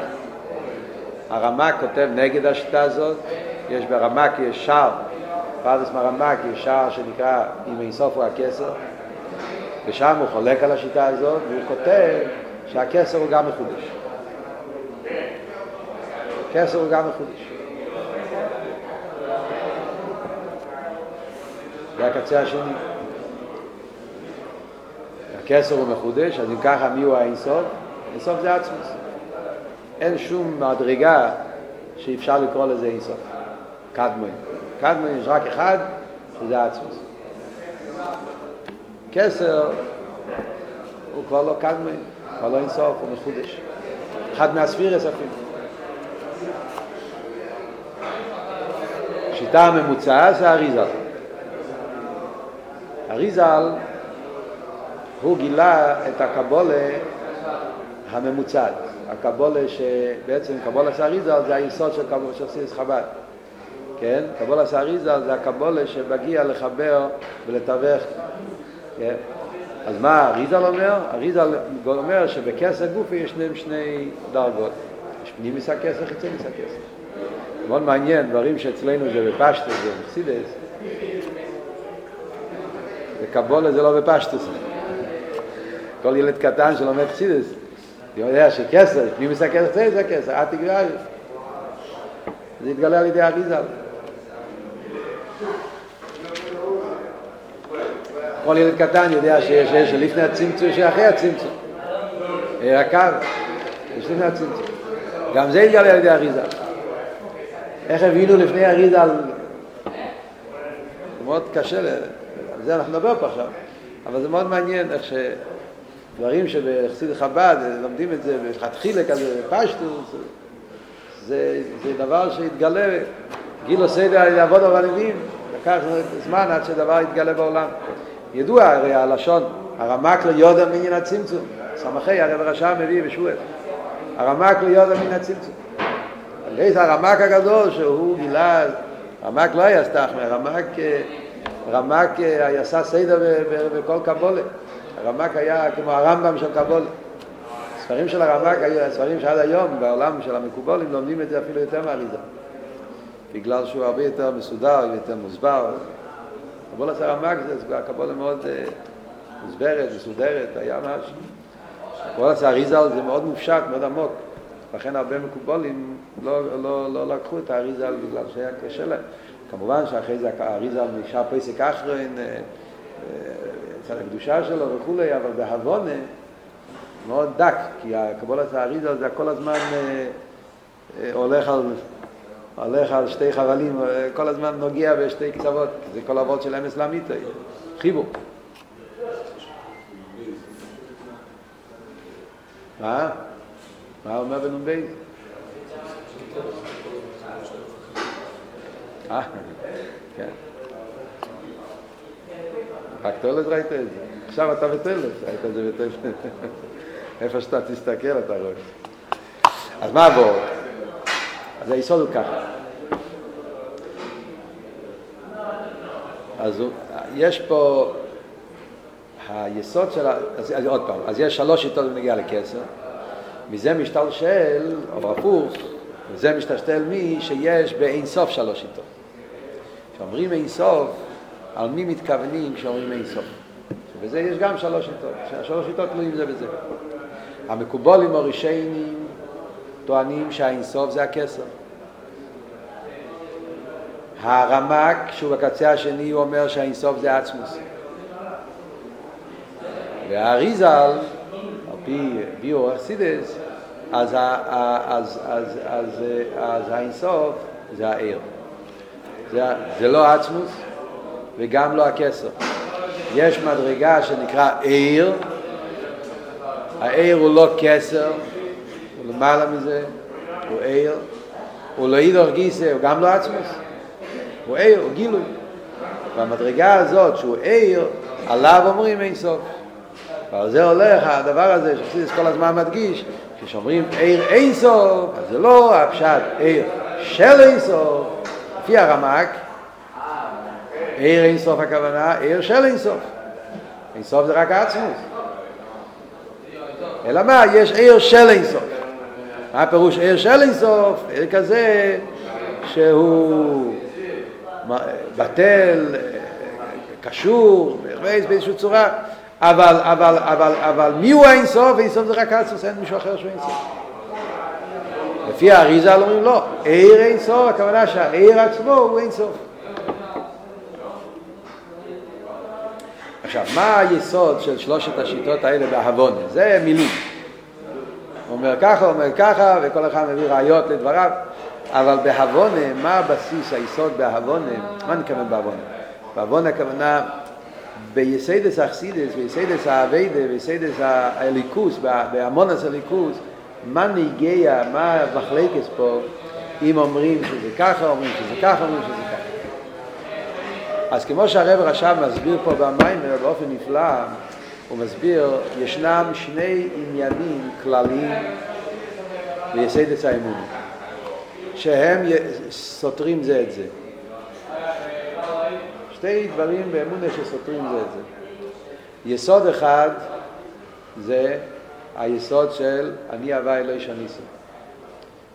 A: הרמק כותב נגד השיטה הזאת, יש ברמק, יש שער, פרדס מרמק, יש שער שנקרא אם אינסוף הוא הכסר, ושם הוא חולק על השיטה הזאת, והוא כותב שהכסר הוא גם מחודש. כסר הוא גם מחודש. זה הקצה השני. הכסר הוא מחודש, אז אם ככה מי הוא האינסוף? אינסוף זה עצמוס. אין שום מדרגה שאפשר לקרוא לזה אינסוף. קדמון. קדמון יש רק אחד, שזה עצמוס. כסר הוא כבר לא קדמון, כבר לא אינסוף, הוא מחודש. אחד מהספירס אפילו. שיטה הממוצעה זה אריזל. אריזל הוא גילה את הקבולה הממוצעת. הקבולה שבעצם קבולה סאריזל זה היסוד של קבולה סיס חב"ד. כן? קבולה סאריזל זה הקבולה שמגיע לחבר ולתווך. כן? אז מה אריזל אומר? אריזל אומר שבכסר גופי יש להם שני דרגות. יש פנימיס הכסר, חיצוניס הכסר. מאוד מעניין, דברים שאצלנו זה בפשטוס, זה מחסידס. וקבולה זה לא בפשטוס. כל ילד קטן שלומד חסידס, יודע שכסר, מי מסכסר זה זה כסר, אל תגרע. זה יתגלה על ידי אריזל. כל ילד קטן יודע שיש יש לפני הצמצום, שאחרי הצמצום. הקו, יש לפני הצמצום. גם זה יתגלה על ידי אריזל. איך הבינו לפני אריזל? זה מאוד קשה, על זה אנחנו נדבר פה עכשיו, אבל זה מאוד מעניין איך ש... דברים שבחסיד חב"ד לומדים את זה ולכתחילה כזה פשטוס, זה, זה דבר שהתגלה, גיל עושה לעבוד עבדים, לקח זמן עד שדבר יתגלה בעולם. ידוע הרי הלשון, הרמק ליודע מעניין הצמצום, סמכי הרב רשע מביא בשבועט, הרמק ליודע מן הצמצום. הרי זה הרמק הגדול שהוא גילה, רמק לא היה סתחמי, רמק, רמק עשה סדר בכל קבולה. הרמק היה כמו הרמב"ם של קבול. ספרים של הרמק היו הספרים שעד היום בעולם של המקובולים לומדים את זה אפילו יותר מהאריזה. בגלל שהוא הרבה יותר מסודר ויותר מוסבר. קבולת הרמק זה קבולה מאוד uh, מוסברת, מסודרת, היה ממש. קבולת האריזה זה מאוד מופשט, מאוד עמוק. לכן הרבה מקובולים לא, לא, לא לקחו את האריזה בגלל שהיה קשה להם. כמובן שאחרי זה האריזה נשאר פסק אחרין, מצד הקדושה שלו וכולי, אבל בהבונה מאוד דק, כי הקבולת האריזה זה כל הזמן אה, אה, הולך על, הולך על שתי חבלים, אה, כל הזמן נוגע בשתי קצוות, זה כל אבות של אמס לאמיתו, חיבור. מה? מה אומר בנ"ב? אה, כן. רק תולת ראית את זה. עכשיו אתה בתולת, ראית את זה בתולת. איפה שאתה תסתכל אתה רואה. אז מה עבור? אז היסוד הוא ככה. אז יש פה היסוד של ה... אז, עוד פעם, אז יש שלוש שיטות בנגיעה לכסר. מזה משתלשל, או הפוך, וזה משתשתל מי שיש באין סוף שלוש שיטות. כשאומרים אין סוף, על מי מתכוונים כשאומרים אין סוף. ובזה יש גם שלוש שיטות, שהשלוש שיטות תלויים זה בזה. המקובולים הראשיינים טוענים שהאינסוף זה הכסר. הרמק, שהוא בקצה השני, הוא אומר שהאינסוף זה עצמוס. והאריזל, על פי ביו אסידס, אז, אז, אז, אז, אז האינסוף זה העיר. זה, זה לא עצמוס וגם לא הכסר. יש מדרגה שנקרא עיר, העיר הוא לא כסר, הוא למעלה מזה, הוא עיר, הוא לא אידור גיסא, הוא גם לא עצמוס, הוא עיר, הוא גילוי. והמדרגה הזאת שהוא עיר, עליו אומרים אין סוף. ועל זה הולך הדבר הזה שחסידס כל הזמן מדגיש, כשאומרים עיר אין סוף, אז זה לא הפשט עיר של אין סוף, לפי הרמק, עיר אין סוף הכוונה, עיר של אין סוף. אין סוף זה רק עצמוס. אלא מה? יש עיר של אין סוף. מה הפירוש עיר של אין סוף? עיר כזה שהוא בטל, קשור, באיזושהי צורה. אבל, אבל, אבל, אבל מי הוא האין סוף? אין סוף זה רק עצמוס, אין מישהו אחר שהוא אין סוף. לפי האריזה אומרים לא, עיר אין סוף, הכוונה שהעיר עצמו הוא אין עכשיו, מה היסוד של שלושת השיטות האלה בהבונה? זה מילים. הוא אומר ככה, אומר ככה, וכל אחד מביא ראיות לדבריו, אבל בהבונה, מה הבסיס, היסוד בהבונה? מה נקבל בהבונה? בהבונה הכוונה ביסיידס אכסידס, ביסיידס האביידה, ביסיידס הליכוס, בהמונס הליכוס, מה נגיע, מה מחלקס פה, אם אומרים שזה ככה, אומרים שזה ככה, אומרים שזה. אז כמו שהרב רשם מסביר פה במיימר באופן נפלא, הוא מסביר, ישנם שני עניינים כלליים ביסיידס האמון, שהם סותרים זה את זה. שתי דברים באמונה שסותרים זה את זה. יסוד אחד זה היסוד של אני אהבה אלוהי שניסו.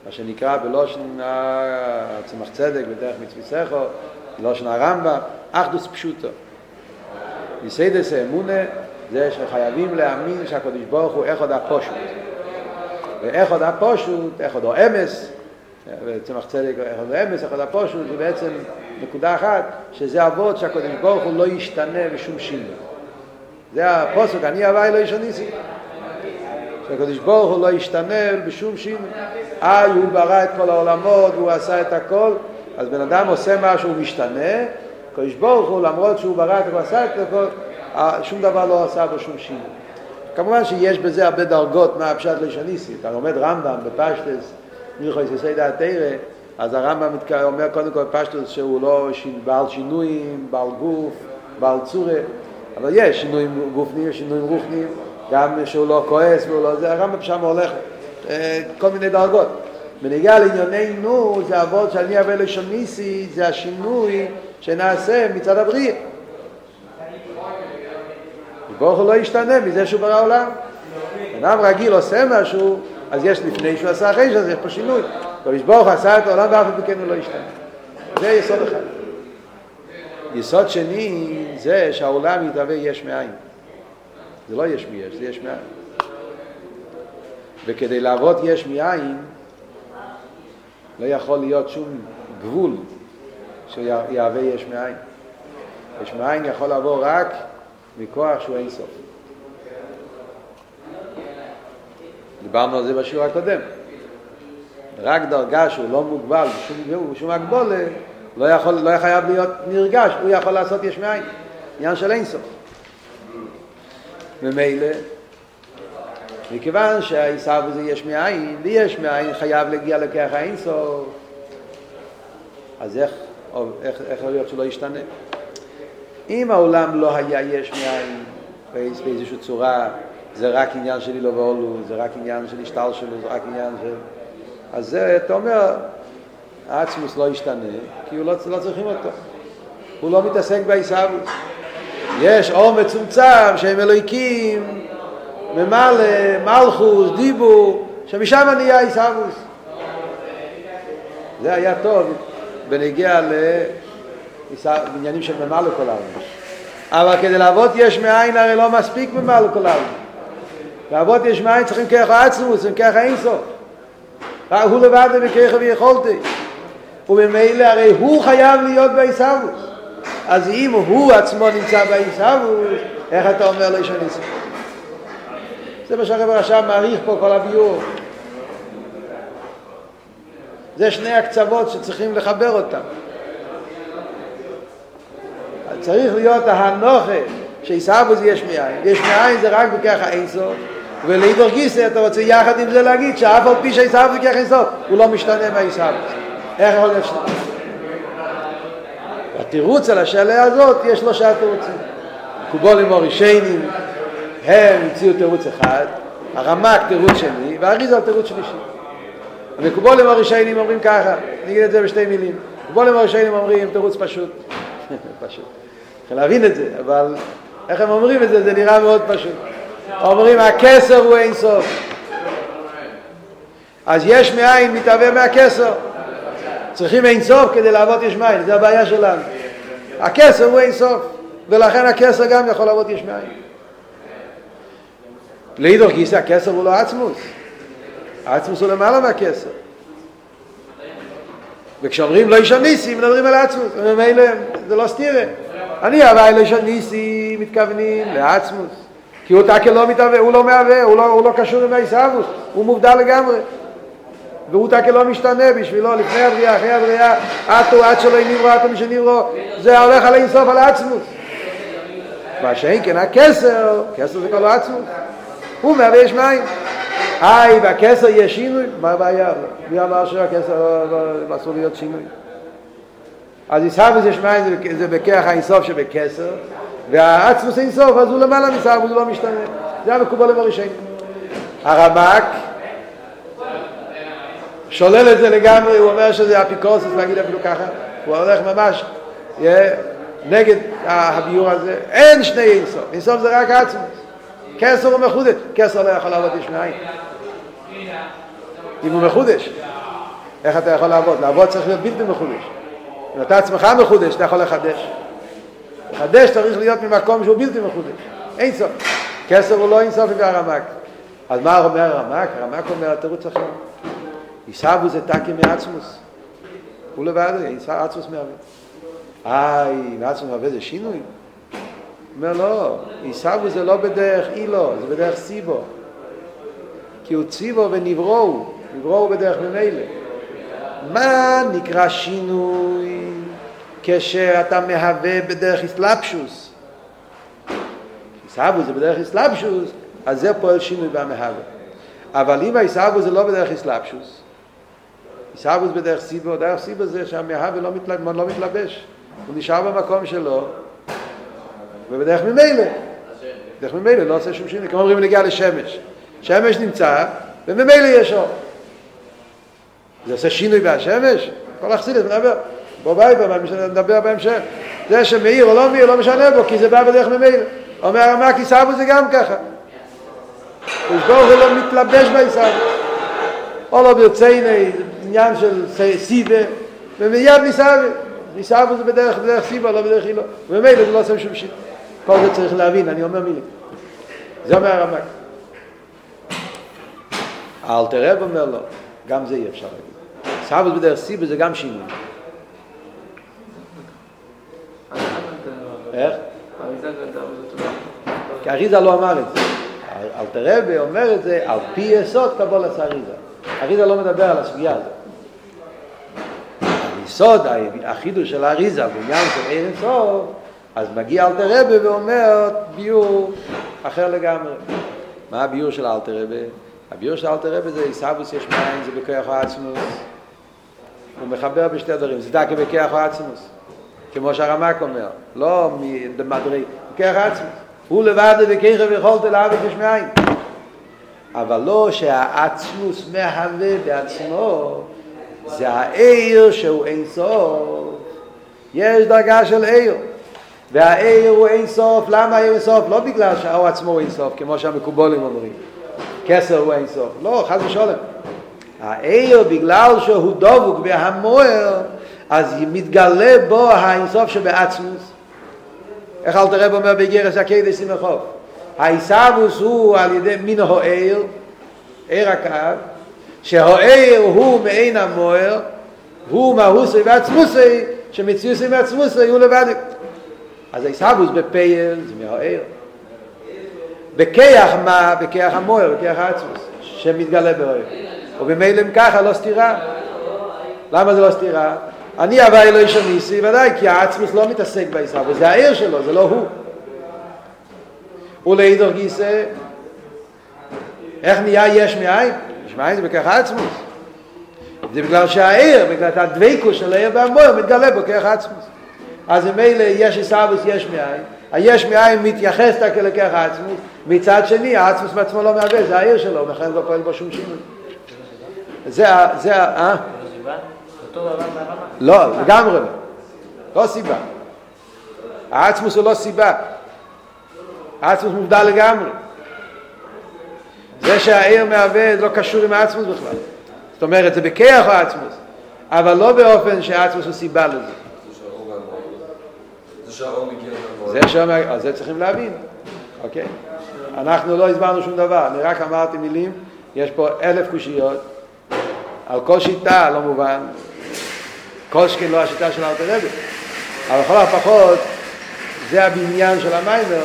A: מה שנקרא בלושן צמח צדק בדרך מצוויסכו, בלושן הרמב"ם, אחדוס פשוטו. יסיידס האמונה זה שחייבים להאמין שהקדוש ברוך הוא עוד הפושוט. עוד הפושוט, איך עוד האמס, וצמח צדק עוד האמס, איך עוד הפושוט, זה בעצם נקודה אחת, שזה אבות שהקדוש ברוך הוא לא ישתנה בשום שינוי. זה הפוסק, אני אהבה אלוהי שניסי. שהקדוש ברוך הוא לא ישתנה בשום שינוי. אה, הוא ברא את כל העולמות, הוא עשה את הכל, אז בן אדם עושה משהו, משתנה, הקדוש ברוך הוא, למרות שהוא ברא את הכל, עשה את הכל, שום דבר לא עשה בו שום שינוי. כמובן שיש בזה הרבה דרגות מה הפשט לשניסי. אתה לומד רמב"ם בפשטס, מלכו יססי דעת תרא, אז הרמב"ם אומר קודם כל פשטוס שהוא לא בעל שינויים, בעל גוף, בעל צורה, אבל יש שינויים גופניים, שינויים רוחניים, גם שהוא לא כועס והוא לא זה, הרמב"ם שם הולך אה, כל מיני דרגות. בנגיע לענייננו זה אבות שאני אבא לשון ניסי, זה השינוי שנעשה מצד הבריאה. ברוך הוא לא ישתנה מזה שהוא ברא עולם. אדם רגיל עושה משהו, אז יש לפני שהוא עשה אחרי שזה, יש פה שינוי. הקדוש ברוך הוא עשה את העולם ואף על הוא לא השתנה. זה יסוד אחד. יסוד שני זה שהעולם יתהווה יש מאין. זה לא יש מיש, זה יש מאין. וכדי לעבוד יש מאין, לא יכול להיות שום גבול שיהווה יש מאין. יש מאין יכול לעבור רק מכוח שהוא אין סוף. דיברנו על זה בשיעור הקודם. רק דרגה שהוא לא מוגבל בשום, בשום הגבולה, לא, יכול, לא חייב להיות נרגש, הוא יכול לעשות יש מאין, עניין של אינסוף. ממילא, מכיוון שהעיסאו הזה יש מאין, ויש מאין חייב להגיע לכך האינסוף, אז איך, איך, איך להיות שלא ישתנה? אם העולם לא היה יש מאין באיזושהי צורה, זה רק עניין של אילו ואולו, זה רק עניין של השטל שלו, זה רק עניין של... אז זה, אתה אומר, העצמוס לא ישתנה, כי הוא לא, לא צריכים אותו. הוא לא מתעסק בעיסאוווס. יש אור מצומצם שהם אלוהיקים, ממלא, מלכוס, דיבור, שמשם נהיה עיסאוווס. זה היה טוב בנגיע לעניינים של ממלא כל העולם. אבל כדי לעבוד יש מאין הרי לא מספיק ממלא כל העולם. לעבוד יש מאין צריכים ככה עצמוס, צריכים ככה אינסוף. הוא לבד בכך ויכולתי. וממילא הרי הוא חייב להיות בעיסאוווס. אז אם הוא עצמו נמצא בעיסאוווס, איך אתה אומר לו שאני עושה? זה מה שהרב עכשיו מעריך פה כל הביור. זה שני הקצוות שצריכים לחבר אותם. צריך להיות ההנוכה שעיסאוווס יש מאין. יש מאין זה רק בככה אינסוף. ולעידור גיסא אתה רוצה יחד עם זה להגיד שאף על פי שעיסאוווס זה ככה אינסוף, הוא לא משתנה מהעיסאוווס. איך יכול להיות שני? התירוץ על השאלה הזאת יש שלושה תירוצים. קובולים אורישיינים הם המציאו תירוץ אחד, הרמק תירוץ שני, והאריזה תירוץ שלישי. וקובולים הראשיינים אומרים ככה, אני אגיד את זה בשתי מילים. קובולים הראשיינים אומרים תירוץ פשוט. פשוט. צריך להבין את זה, אבל איך הם אומרים את זה, זה נראה מאוד פשוט. אומרים הכסר הוא אין סוף. אז יש מאין מתהווה מהכסר. צריכים אין סוף כדי לעבוד יש מאין, זה הבעיה שלנו. הכסר הוא אין סוף, ולכן הכסר גם יכול לעבוד יש מאין. לאידוך גיסא הכסר הוא לא עצמוס. העצמוס הוא למעלה מהכסר. וכשאומרים לא איש הניסי, מדברים על עצמוס, וממילא זה לא סתירה. אני אבל לא איש הניסי מתכוונים לעצמוס. כי הוא תקל לא מתהווה, הוא לא מהווה, הוא לא, הוא לא קשור עם העיסאוווס, הוא מובדל לגמרי. והוא תקל לא משתנה בשבילו, לפני הבריאה, אחרי הבריאה, עטו, עד שלא נברא, עטו משנברא, זה הולך על אינסוף, על עצמוס. מה שאין כן הכסר, כסר זה כל עצמוס. הוא מהווה יש מים. היי, בכסר יש שינוי? מה הבעיה? מי אמר שהכסר אסור להיות שינוי? אז ישחבוס יש מים זה בכרך האינסוף שבכסר, והעצמוס אינסוף, אז הוא למעלה מסחבוס, הוא לא משתנה. זה המקובל בראשון. הרמק שולל את זה לגמרי, הוא אומר שזה אפיקורסוס, להגיד אפילו ככה, הוא הולך ממש נגד הביור הזה. אין שני אינסוף, אינסוף זה רק עצמוס. כסר הוא מחודש, כסר לא יכול לעבוד יש מאין. אם הוא מחודש, איך אתה יכול לעבוד? לעבוד צריך להיות בלתי מחודש. אם אתה עצמך מחודש, אתה יכול לחדש. לחדש צריך להיות ממקום שהוא בלתי מחודש. אין סוף. כסר הוא לא אין סוף לפי הרמק. אז מה אומר הרמק? הרמק אומר התירוץ אחר. עיסאוו זה תקי מעצמוס. הוא לבד, עצמוס מהווה. איי, מעצמוס מהווה זה שינוי? אומר לא, עיסאוו זה לא בדרך אילו, זה בדרך סיבו. כי הוא ציבו ונבראו, נבראו בדרך ממילא. מה נקרא שינוי כשאתה מהווה בדרך אסלאפשוס? עיסאוו זה בדרך אסלאפשוס, אז זה פועל שינוי במהווה. אבל אם העיסאוו זה לא בדרך אסלאפשוס, עיסאוו זה בדרך סיבו, דרך סיבו זה שהמהווה לא מתלבש, הוא נשאר במקום שלו, ובדרך ממילא, דרך ממילא לא עושה שום שינוי, כמו אומרים נגיע לשמש. שמש נמצא, וממילא יש אור. זה עושה שינוי בהשמש? כל החסידת מדבר. בוא ביי, נדבר בהמשך. זה שמאיר או לא מאיר, לא משנה בו, כי זה בא בדרך ממילא. אומר הרמק, עיסאוו זה גם ככה. ברוך הוא לא מתלבש בעיסאוו. או לא ברציני, עניין של סיבה, ומיד ניסאוו. ניסאוו זה בדרך, בדרך סיבה, לא בדרך אילו. וממילא זה לא עושה שום שינוי. כל זה צריך להבין, אני אומר מילים. זה אומר הרמק. האלתר רב אומר לו, גם זה אי אפשר להגיד. סבוס בדרך סיבה זה גם שינוי. איך? כי אריזה לא אמר את זה. אלתר רב אומר את זה על פי יסוד קבולת אריזה. אריזה לא מדבר על הסוגיה הזאת. היסוד, החידוש של אריזה בעניין של ערן סוף, אז מגיע אלתר רבי ואומר ביור אחר לגמרי. מה הביור של אלתר רבי? הביור של אלתר רבי זה עיסאוווס יש מאין, זה בכוח העצמוס. הוא מחבר בשתי דברים, זה דקה בכוח העצמוס. כמו שהרמק אומר, לא מדמדרי, בכוח העצמוס. הוא לבד וככה ויכולת לעבוד יש מאין. אבל לא שהעצמוס מהווה בעצמו, זה העיר שהוא אין סוף. יש דרגה של עיר. והעיר הוא אין סוף, למה העיר אין סוף? לא בגלל שהאור עצמו הוא אין סוף, כמו שהמקובולים אומרים. כסר הוא אין סוף. לא, חס ושולם. העיר בגלל שהוא דבוק והמוער, אז מתגלה בו האינסוף שבעצמוס. איך אל תראה אומר בגירס הקדש סימכוף? העיסאוווס הוא על ידי מינו העיר, עיר הקו, שהעיר הוא מעין המוער, הוא מהוסי ועצמוסי, שמציוסי ועצמוסי הוא לבד. אז הישהבוס בפייל זה מהעיר. בכיח מה? בכיח המוער, בכיח העצמוס, שמתגלה באויר. ובמילא אם ככה לא סתירה. למה זה לא סתירה? אני הווה אלוהי של ניסי, ודאי, כי העצמוס לא מתעסק בעיסאוווס, זה העיר שלו, זה לא הוא. ולעידור גיסא, איך נהיה יש מאין? יש מאין זה בכך עצמוס. זה בגלל שהעיר, בגלל הדבקו של העיר והמויר, מתגלה בו כרך עצמוס. אז ממילא יש עיסאוווס יש מאין, היש מאין מתייחס רק לכך עצמוס, מצד שני העצמוס בעצמו לא מהווה, זה העיר שלו, לכן לא פועל בו שום שינוי. זה, זה, אה? לא, לגמרי לא. לא סיבה. העצמוס הוא לא סיבה. העצמוס מובדל לגמרי. זה שהעיר מהווה לא קשור עם העצמוס בכלל. זאת אומרת, זה בכיח העצמוס, אבל לא באופן שהעצמוס הוא סיבה לזה. זה שהאור מגיע אז זה צריכים להבין, אוקיי? אנחנו לא הסברנו שום דבר, אני רק אמרתי מילים, יש פה אלף קושיות, על כל שיטה לא מובן, כל שכן לא השיטה של רבי, אבל לכל הפחות זה הבניין של המיימר,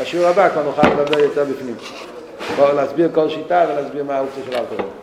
A: בשיעור הבא כבר נוכל לדבר יותר בפנים. להסביר כל שיטה ולהסביר מה האופציה של רבי.